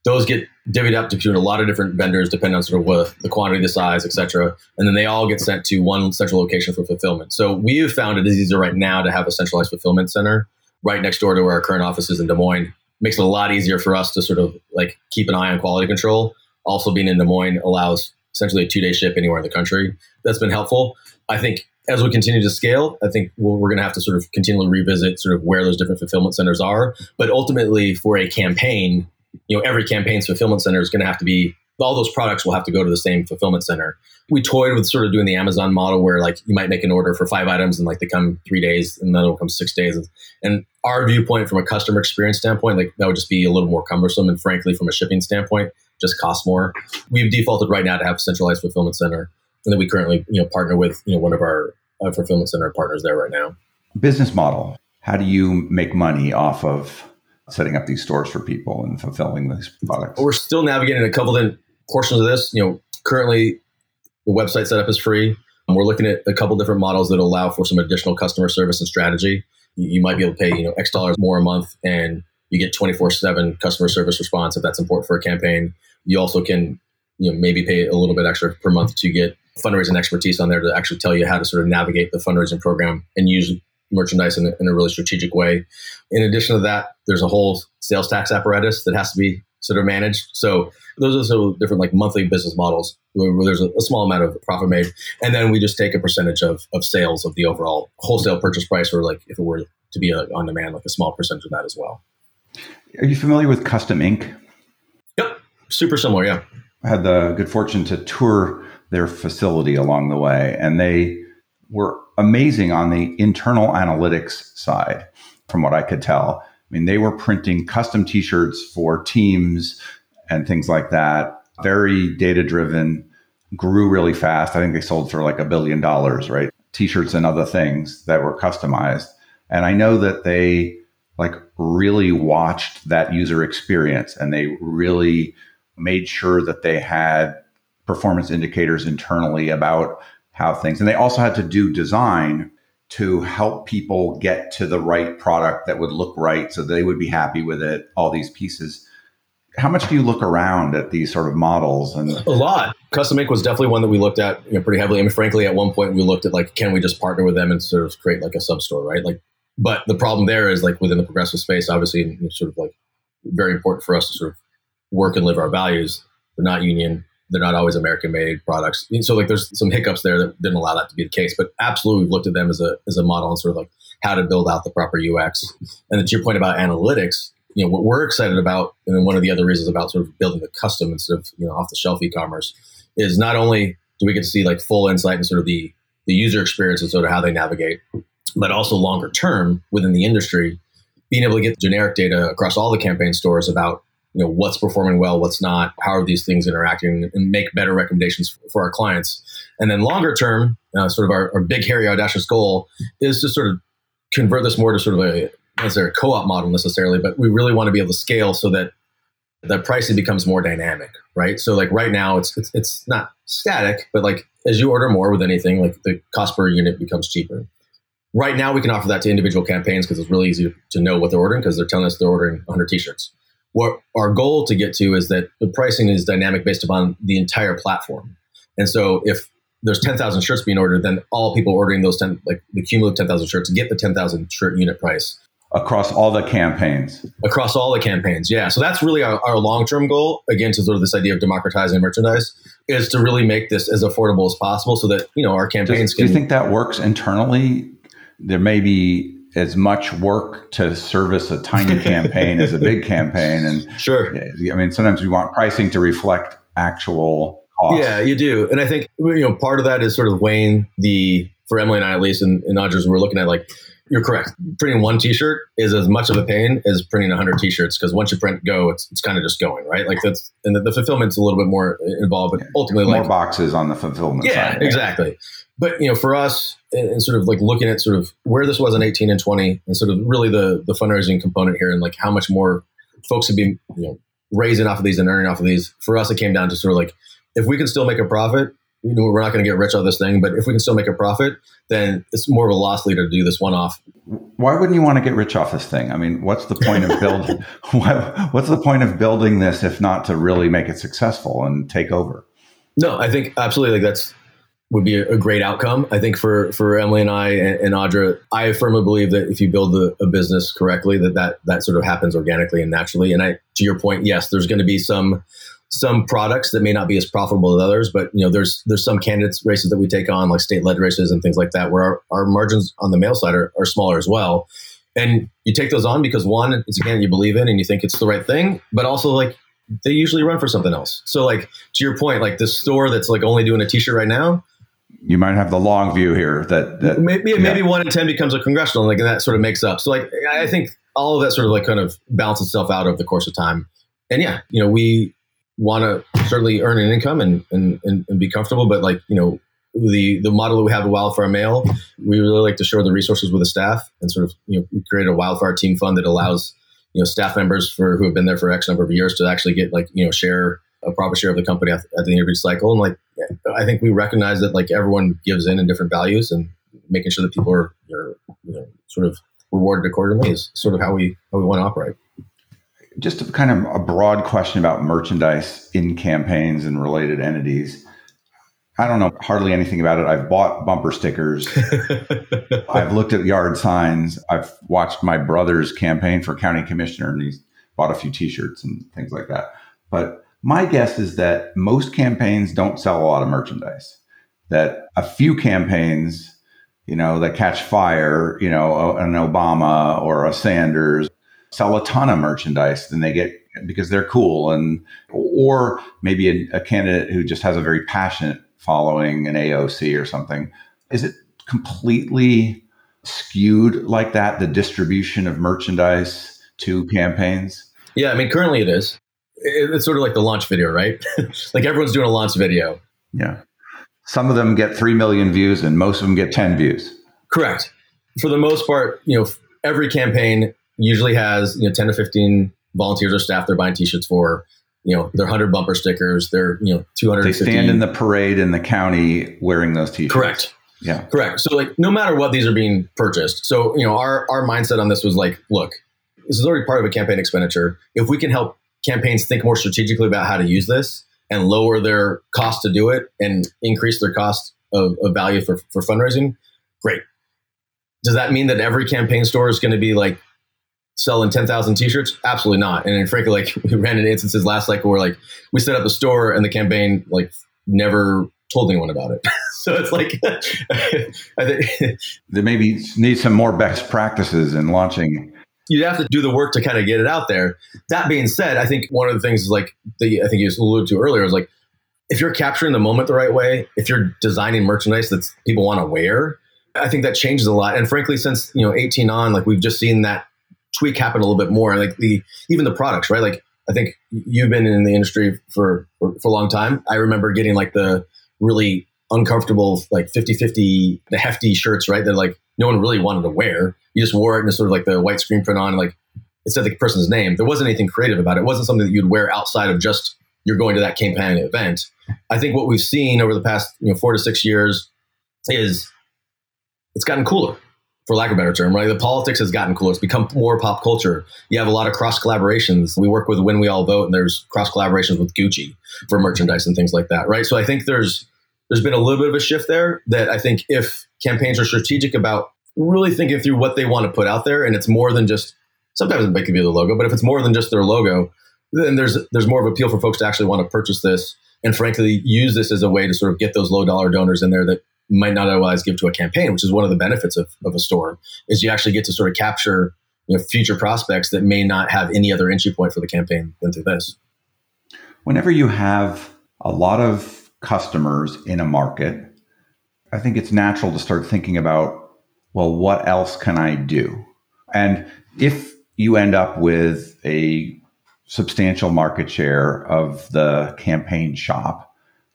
those get divvied up between a lot of different vendors depending on sort of what the quantity, the size, etc. And then they all get sent to one central location for fulfillment. So we have found it is easier right now to have a centralized fulfillment center right next door to where our current office is in Des Moines. Makes it a lot easier for us to sort of like keep an eye on quality control. Also, being in Des Moines allows essentially a two day ship anywhere in the country. That's been helpful. I think as we continue to scale, I think we we are going to have to sort of continually revisit sort of where those different fulfillment centers are. But ultimately, for a campaign, you know, every campaign's fulfillment center is going to have to be all those products will have to go to the same fulfillment center. We toyed with sort of doing the Amazon model where like you might make an order for five items and like they come three days and then it'll come six days. And our viewpoint from a customer experience standpoint, like that would just be a little more cumbersome. And frankly, from a shipping standpoint, just cost more. We've defaulted right now to have a centralized fulfillment center. And then we currently, you know, partner with, you know, one of our uh, fulfillment center partners there right now. Business model. How do you make money off of setting up these stores for people and fulfilling these products? We're still navigating a couple of portions of this. You know, currently the website setup is free. We're looking at a couple different models that allow for some additional customer service and strategy. You might be able to pay, you know, X dollars more a month and you get 24 7 customer service response if that's important for a campaign. You also can, you know, maybe pay a little bit extra per month to get fundraising expertise on there to actually tell you how to sort of navigate the fundraising program and use merchandise in a, in a really strategic way. In addition to that, there's a whole sales tax apparatus that has to be sort of managed. So those are sort of different like monthly business models where, where there's a, a, small amount of profit made, and then we just take a percentage of of sales of the overall wholesale purchase price, or like if it were to be a, on demand, like a small percentage of that as well. Are you familiar with Custom Ink? Yep, super similar. Yeah, I had the good fortune to tour their facility along the way, and they were amazing on the internal analytics side, from what I could tell. I mean, they were printing custom t shirts for teams and things like that, very data driven, grew really fast. I think they sold for like a billion dollars, right? T shirts and other things that were customized. And I know that they like really watched that user experience and they really made sure that they had performance indicators internally about how things, and they also had to do design to help people get to the right product that would look right so they would be happy with it, all these pieces. how much do you look around at these sort of models and a lot. Custom ink was definitely one that we looked at you know, pretty heavily. I mean frankly at one point we looked at like can we just partner with them and sort of create like a sub store right? Like but the problem there is like within the progressive space obviously sort of like very important for us to sort of work and live our values. They're not union they're not always american made products so like there's some hiccups there that didn't allow that to be the case but absolutely we've looked at them as a as a model and sort of like how to build out the proper ux and to your point about analytics you know what we're excited about, and then one of the other reasons about sort of building the custom instead of you know off the shelf e-commerce is not only do we get to see like full insight and sort of the the user experience and sort of how they navigate, but also longer term within the industry, being able to get generic data across all the campaign stores about you know what's performing well, what's not, how are these things interacting, and make better recommendations for our clients. And then longer term, uh, sort of our, our big hairy audacious goal is to sort of convert this more to sort of a as a co-op model necessarily, but we really want to be able to scale so that the pricing becomes more dynamic, right? So like right now it's, it's it's not static, but like as you order more with anything, like the cost per unit becomes cheaper. Right now we can offer that to individual campaigns because it's really easy to know what they're ordering because they're telling us they're ordering 100 t-shirts. What our goal to get to is that the pricing is dynamic based upon the entire platform. And so if there's 10,000 shirts being ordered, then all people ordering those 10, like the cumulative 10,000 shirts get the 10,000 shirt unit price. Across all the campaigns. Across all the campaigns yeah. So that's really our, our long-term goal again to sort of this idea of democratizing merchandise is to really make this as affordable as possible so that you know our campaigns Does, can, do you think that works internally? There may be as much work to service a tiny campaign as a big campaign and sure i mean sometimes we want pricing to reflect actual costs yeah you do and i think you know part of that is sort of weighing the for emily and i at least and, and Audra's, we're looking at like you're correct. Printing one T-shirt is as much of a pain as printing 100 T-shirts because once you print go, it's, it's kind of just going right. Like that's and the, the fulfillment's a little bit more involved, but ultimately more like, boxes on the fulfillment. Yeah, side, exactly. But you know, for us, and, and, sort of like looking at sort of where this was in 18 and 20, and sort of really the the fundraising component here, and like how much more folks would be you know raising off of these and earning off of these. For us, it came down to sort of like if we can still make a profit you know, we're not going to get rich on this thing, but if we can still make a profit, then it's more of a loss leader to do this one off. Why wouldn't you want to get rich off this thing? I mean, what's the point of building? what's the point of building this if not to really make it successful and take over? No, I think absolutely. Like that's would be a, great outcome. I think for for Emily and I and, and Audra, I firmly believe that if you build a, a business correctly, that, that that sort of happens organically and naturally. And I, to your point, yes, there's going to be some some products that may not be as profitable as others, but you know, there's there's some candidates races that we take on, like state led races and things like that, where our, our margins on the mail side are, are smaller as well. And you take those on because one, it's a candidate you believe in and you think it's the right thing, but also like they usually run for something else. So like to your point, like this store that's like only doing a t-shirt right now, you might have the long view here that, that maybe yeah. maybe one in ten becomes a congressional, like and that sort of makes up. So like I think all of that sort of like kind of balances itself out over the course of time. And yeah, you know, we want to certainly earn an income and, and, and, and, be comfortable. But like, you know, the, the model that we have at Wildfire Mail, we really like to share the resources with the staff and sort of, you know, create a Wildfire team fund that allows, you know, staff members for who have been there for X number of years to actually get like, you know, share a profit share of the company at, at the end of each cycle. And like, I think we recognize that like everyone gives in in different values and making sure that people are, are you know, sort of rewarded accordingly is sort of how we, how we want to operate just a kind of a broad question about merchandise in campaigns and related entities. I don't know hardly anything about it. I've bought bumper stickers. I've looked at yard signs. I've watched my brother's campaign for county commissioner and he's bought a few t-shirts and things like that. But my guess is that most campaigns don't sell a lot of merchandise. That a few campaigns, you know, that catch fire, you know, an Obama or a Sanders sell a ton of merchandise then they get because they're cool and or maybe a, a, candidate who just has a very passionate following an AOC or something is it completely skewed like that the distribution of merchandise to campaigns yeah i mean currently it is it's sort of like the launch video right? Like everyone's doing a launch video. Yeah. Some of them get 3 million views and most of them get 10 views. Correct. For the most part you know every campaign usually has you know 10 to 15 volunteers or staff they're buying t-shirts for. You know they're 100 bumper stickers. They're you know 200 they stand in the parade in the county wearing those t-shirts. Correct. Yeah. Correct. So like no matter what these are being purchased. So you know our our mindset on this was like look this is already part of a campaign expenditure. If we can help campaigns think more strategically about how to use this and lower their cost to do it and increase their cost of, of value for, for fundraising, great. Does that mean that every campaign store is going to be like selling 10,000 t-shirts? Absolutely not. And frankly, like we ran into instances last cycle where like we set up a store and the campaign like never told anyone about it. so it's like, I think there maybe need some more best practices in launching. You'd have to do the work to kind of get it out there. That being said, I think one of the things is like the I think you alluded to earlier is like if you're capturing the moment the right way, if you're designing merchandise that people want to wear, I think that changes a lot. And frankly, since you know 18 on, like we've just seen that tweak happen a little bit more. Like the even the products, right? Like I think you've been in the industry for for, for a long time. I remember getting like the really uncomfortable like 50-50 the hefty shirts right they're like no one really wanted to wear you just wore it and sort of like the white screen print on like it said the person's name there wasn't anything creative about it it wasn't something that you'd wear outside of just you're going to that campaign event i think what we've seen over the past you know four to six years is it's gotten cooler for lack of a better term, right? The politics has gotten cooler. It's become more pop culture. You have a lot of cross collaborations. We work with When We All Vote, and there's cross collaborations with Gucci for merchandise and things like that, right? So I think there's there's been a little bit of a shift there that I think if campaigns are strategic about really thinking through what they want to put out there, and it's more than just sometimes it could be the logo, but if it's more than just their logo, then there's there's more of an appeal for folks to actually want to purchase this and frankly use this as a way to sort of get those low dollar donors in there that might not otherwise give to a campaign, which is one of the benefits of, of a store, is you actually get to sort of capture you know, future prospects that may not have any other entry point for the campaign than through this. Whenever you have a lot of customers in a market, I think it's natural to start thinking about, well, what else can I do? And if you end up with a substantial market share of the campaign shop,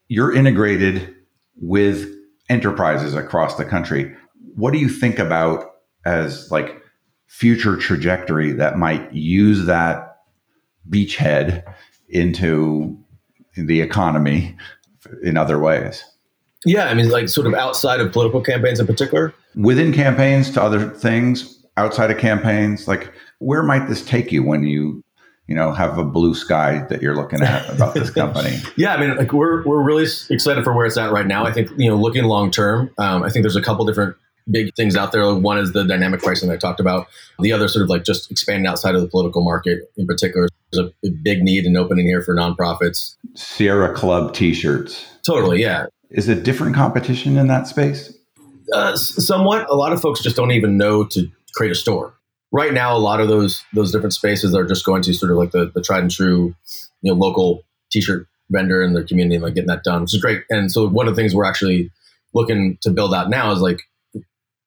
you're integrated with enterprises across the country. What do you think about as like future trajectory that might use that beachhead into the economy in other ways? Yeah, I mean, like sort of outside of political campaigns in particular. Within campaigns to other things, outside of campaigns, like where might this take you when you you know have a blue sky that you're looking at about this company? Yeah i mean like we're we're really excited for where it's at right now. I think you know looking long term um, i think there's a couple different big things out there. One is the dynamic pricing i talked about. The other sort of like just expanding outside of the political market in particular there's a, big need and opening here for nonprofits. Sierra club t-shirts. Totally yeah. Is it different competition in that space? Uh, somewhat. A lot of folks just don't even know to create a store. Right now, a lot of those those different spaces are just going to sort of like the, the tried and true, you know, local t-shirt vendor in their community and like getting that done, which is great. And so one of the things we're actually looking to build out now is like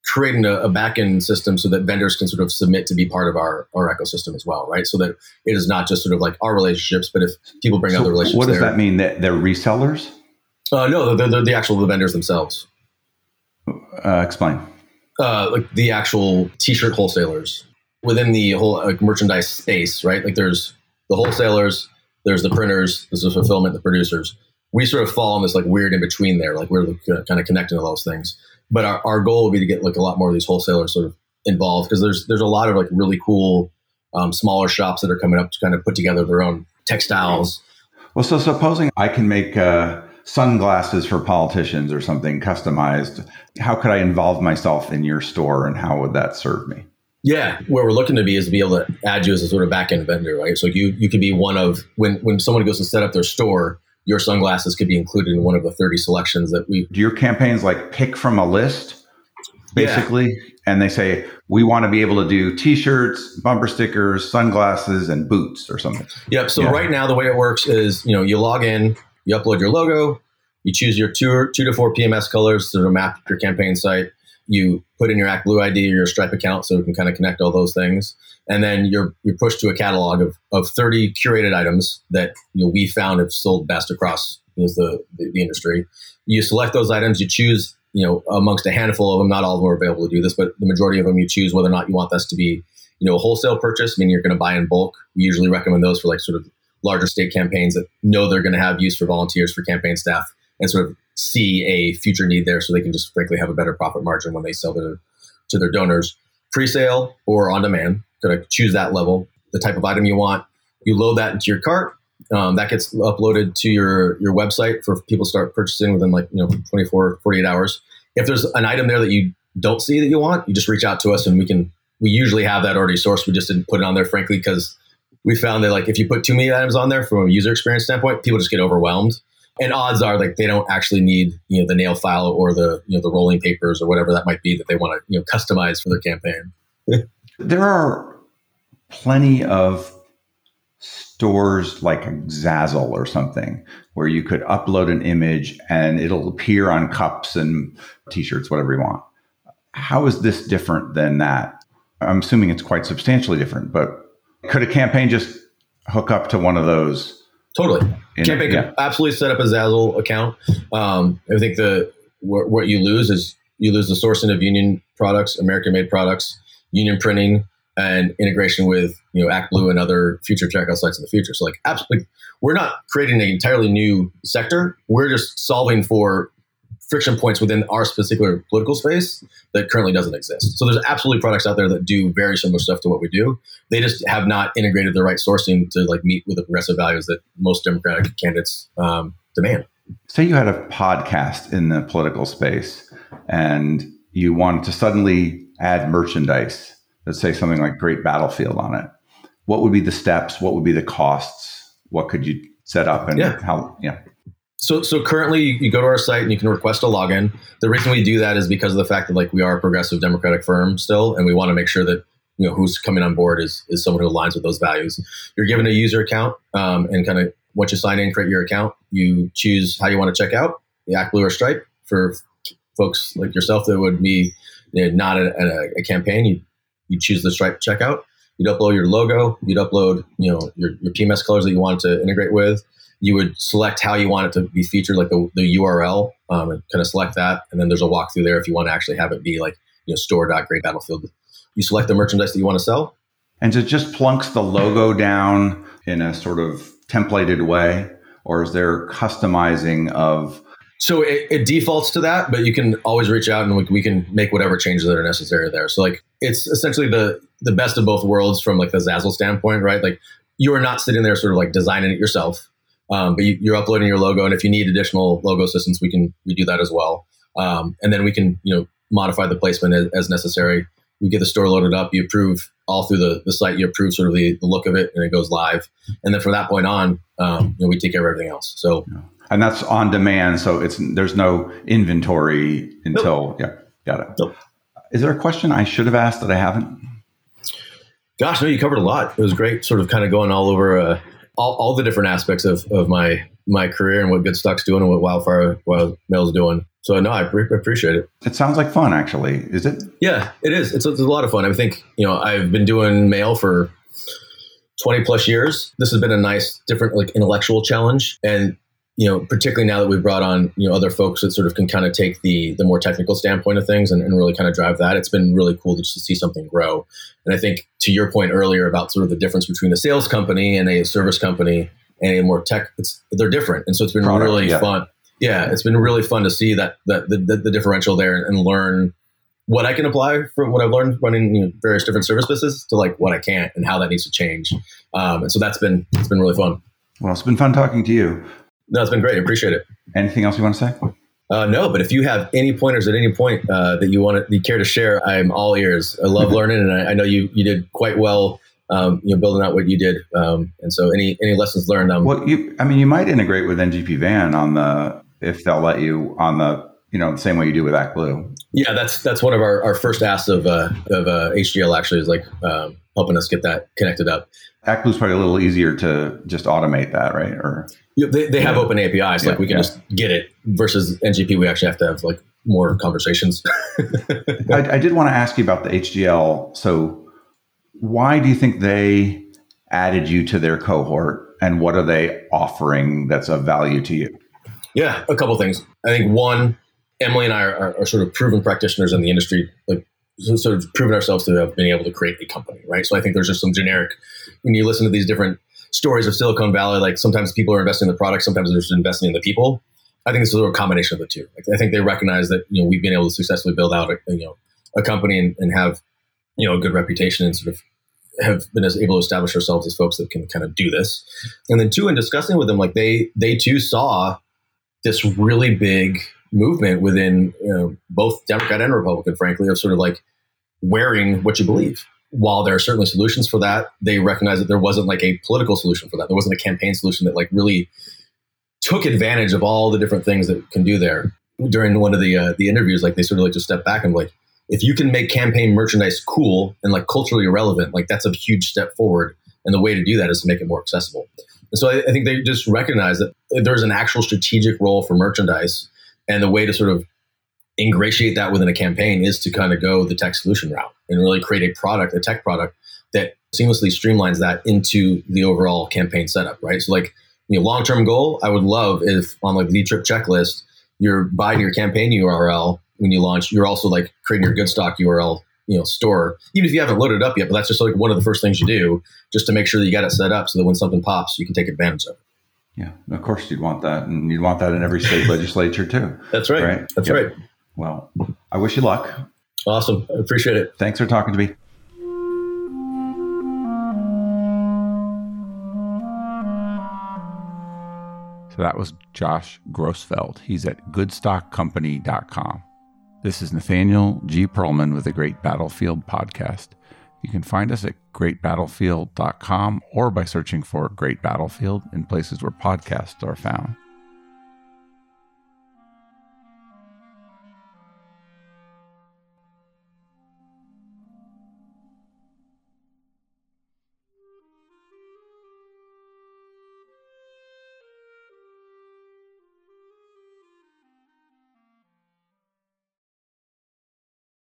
creating a, a back end system so that vendors can sort of submit to be part of our, our ecosystem as well, right? So that it is not just sort of like our relationships, but if people bring so other relationships, what does there, that mean? That they're resellers? Uh, no, they're, they're the actual the vendors themselves. Uh, explain. Uh, like the actual t-shirt wholesalers within the whole like, merchandise space, right? Like there's the wholesalers, there's the printers, there's the fulfillment, the producers. We sort of fall in this like weird in between there, like we're kind of connecting to those things. But our, our goal would be to get like a lot more of these wholesalers sort of involved because there's there's a lot of like really cool um, smaller shops that are coming up to kind of put together their own textiles. Well, so supposing I can make uh, sunglasses for politicians or something customized, how could I involve myself in your store and how would that serve me? Yeah, where we're looking to be is to be able to add you as a sort of back end vendor, right? So you you could be one of when when someone goes to set up their store, your sunglasses could be included in one of the 30 selections that we Do your campaigns like pick from a list basically yeah. and they say we want to be able to do t-shirts, bumper stickers, sunglasses and boots or something. Yep, so yeah. right now the way it works is, you know, you log in, you upload your logo, you choose your two, two to four PMS colors to map your campaign site you put in your ActBlue ID or your Stripe account so we can kind of connect all those things. And then you're you're pushed to a catalog of, of 30 curated items that you know, we found have sold best across you know, the, the, the industry. You select those items, you choose, you know, amongst a handful of them, not all of them are available to do this, but the majority of them you choose whether or not you want this to be, you know, a wholesale purchase, meaning you're going to buy in bulk. We usually recommend those for like sort of larger state campaigns that know they're going to have use for volunteers for campaign staff and sort of see a future need there so they can just frankly have a better profit margin when they sell to, to their donors. Pre-sale or on demand, to choose that level, the type of item you want. You load that into your cart. Um, that gets uploaded to your your website for people to start purchasing within like you know 24 48 hours if there's an item there that you don't see that you want you just reach out to us and we can we usually have that already sourced we just didn't put it on there frankly because we found that like if you put too many items on there from a user experience standpoint people just get overwhelmed and odds are like they don't actually need you know the nail file or the you know the rolling papers or whatever that might be that they want to you know customize for their campaign there are plenty of stores like Zazzle or something where you could upload an image and it'll appear on cups and t-shirts, whatever you want. How is this different than that? I'm assuming it's quite substantially different, but could a campaign just hook up to one of those? Totally. In, campaign yeah. can absolutely set up a Zazzle account. Um, I think the what, what you lose is you lose the sourcing of union products, American made products, union printing, and integration with you know ActBlue and other future checkout sites in the future. So like absolutely, we're not creating an entirely new sector. We're just solving for friction points within our particular political space that currently doesn't exist. So there's absolutely products out there that do very similar stuff to what we do. They just have not integrated the right sourcing to like meet with the progressive values that most Democratic candidates um, demand. Say you had a podcast in the political space and you wanted to suddenly add merchandise that say something like Great Battlefield on it, what would be the steps? What would be the costs? What could you set up and yeah. how? Yeah. So, so currently you go to our site and you can request a login. The reason we do that is because of the fact that like we are a progressive democratic firm still, and we want to make sure that you know who's coming on board is is someone who aligns with those values. You're given a user account, um, and kind of once you sign in, create your account, you choose how you want to check out the ActBlue or Stripe for folks like yourself that would be you know, not a, a, a campaign. You you choose the Stripe checkout. You'd upload your logo. You'd upload, you know, your, your PMS colors that you want to integrate with. You would select how you want it to be featured, like the, the URL, um, and kind of select that. And then there's a walkthrough there if you want to actually have it be like, you know, store.greatbattlefield. You select the merchandise that you want to sell. And it just plunks the logo down in a sort of templated way, or is there customizing of so it, it, defaults to that, but you can always reach out and we, we, can make whatever changes that are necessary there. So like it's essentially the the best of both worlds from like the Zazzle standpoint, right? Like you are not sitting there sort of like designing it yourself, um, but you, are uploading your logo, and if you need additional logo assistance, we can we do that as well. Um, and then we can you know modify the placement as, as, necessary. We get the store loaded up, you approve all through the, the site, you approve sort of the, the look of it, and it goes live. And then from that point on, um, you know, we take care of everything else. So. And that's on demand. So it's there's no inventory until nope. yeah, got it. Nope. Is there a question I should have asked that I haven't? Gosh, no, you covered a lot. It was great, sort of kind of going all over uh, all, all the different aspects of, of my my career and what Goodstock's doing and what Wildfire Wild Mail's doing. So no, I pre- appreciate it. It sounds like fun, actually. Is it? Yeah, it is. It's, it's a lot of fun. I think you know I've been doing mail for 20 plus years. This has been a nice, different, like intellectual challenge. And you know, particularly now that we've brought on, you know, other folks that sort of can kind of take the the more technical standpoint of things and, and really kind of drive that. It's been really cool to, to see something grow. And I think to your point earlier about sort of the difference between a sales company and a service company and a more tech, it's they're different. And so it's been Product, really yeah. fun. Yeah, it's been really fun to see that, that the, the, the differential there and, and, learn what I can apply from what I've learned running you know, various different service businesses to like what I can't and how that needs to change. Um, and so that's been it's been really fun. Well, it's been fun talking to you. No, it's been great. I appreciate it. Anything else you want to say? Uh, no, but if you have any pointers at any point uh, that you want to, you care to share, I'm all ears. I love learning, and I, I, know you you did quite well. Um, you know, building out what you did, um, and so any any lessons learned. Um, well, you, I mean, you might integrate with NGP Van on the if they'll let you on the you know the same way you do with ActBlue. Yeah, that's that's one of our, our first asks of uh, of uh, HGL actually is like um, helping us get that connected up. ActBlue is probably a little easier to just automate that, right? Or they, they have open APIs, like yeah, we can yeah. just get it. Versus NGP, we actually have to have like more conversations. I, I did want to ask you about the HGL. So, why do you think they added you to their cohort, and what are they offering that's of value to you? Yeah, a couple things. I think one, Emily and I are, are, are sort of proven practitioners in the industry. Like sort of proven ourselves to have uh, been able to create a company, right? So I think there's just some generic when you listen to these different stories of Silicon Valley, like sometimes people are investing in the product, sometimes they're just investing in the people. I think is a combination of the two. Like, I think they recognize that you know we've been able to successfully build out a, you know a company and, and have you know a good reputation and sort of have been able to establish ourselves as folks that can kind of do this. And then two, in discussing with them, like they they too saw this really big movement within you know, both Democrat and Republican, frankly, of sort of like wearing what you believe. While there are certainly solutions for that, they recognize that there wasn't like a political solution for that. There wasn't a campaign solution that like really took advantage of all the different things that can do there. During one of the uh, the interviews, like they sort of like just step back and like, if you can make campaign merchandise cool and like culturally relevant, like that's a huge step forward. And the way to do that is to make it more accessible. And so I, I think they just recognize that there's an actual strategic role for merchandise, and the way to sort of ingratiate that within a campaign is to kind of go the tech solution route and really create a product, a tech product that seamlessly streamlines that into the overall campaign setup, right? So like, you know, long-term goal, I would love if on like the trip checklist, you're buying your campaign URL when you launch, you're also like creating your Goodstock URL, you know, store, even if you haven't loaded it up yet, but that's just like one of the first things you do just to make sure that you got it set up so that when something pops, you can take advantage of it. Yeah, of course you'd want that, and you'd want that in every state legislature too. That's right. right? That's yep. right. Well, I wish you luck. Awesome. I appreciate it. Thanks for talking to me. So that was Josh Grossfeld. He's at goodstockcompany.com. This is Nathaniel G. Pearlman with the Great Battlefield Podcast. You can find us at greatbattlefield.com or by searching for Great Battlefield in places where podcasts are found.